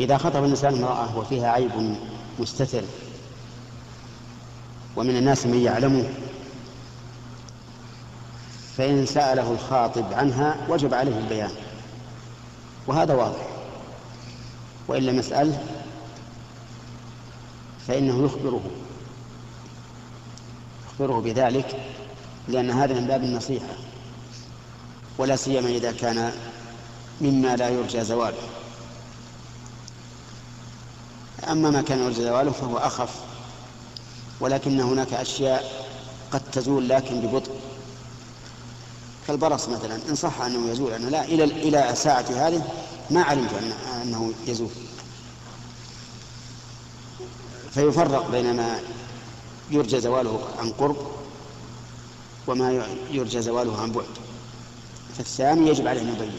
إذا خطب الإنسان امرأة وفيها عيب مستتر ومن الناس من يعلمه فإن سأله الخاطب عنها وجب عليه البيان. وهذا واضح. وإن لم يسأله فإنه يخبره. يخبره بذلك لأن هذا من باب النصيحة. ولا سيما إذا كان مما لا يرجى زواله أما ما كان يرجى زواله فهو أخف ولكن هناك أشياء قد تزول لكن ببطء. كالبرص مثلا إن صح أنه يزول أنا لا إلى إلى ساعة هذه ما علمت أنه يزول. فيفرق بين ما يرجى زواله عن قرب وما يرجى زواله عن بعد. فالثاني يجب عليه أن يبين.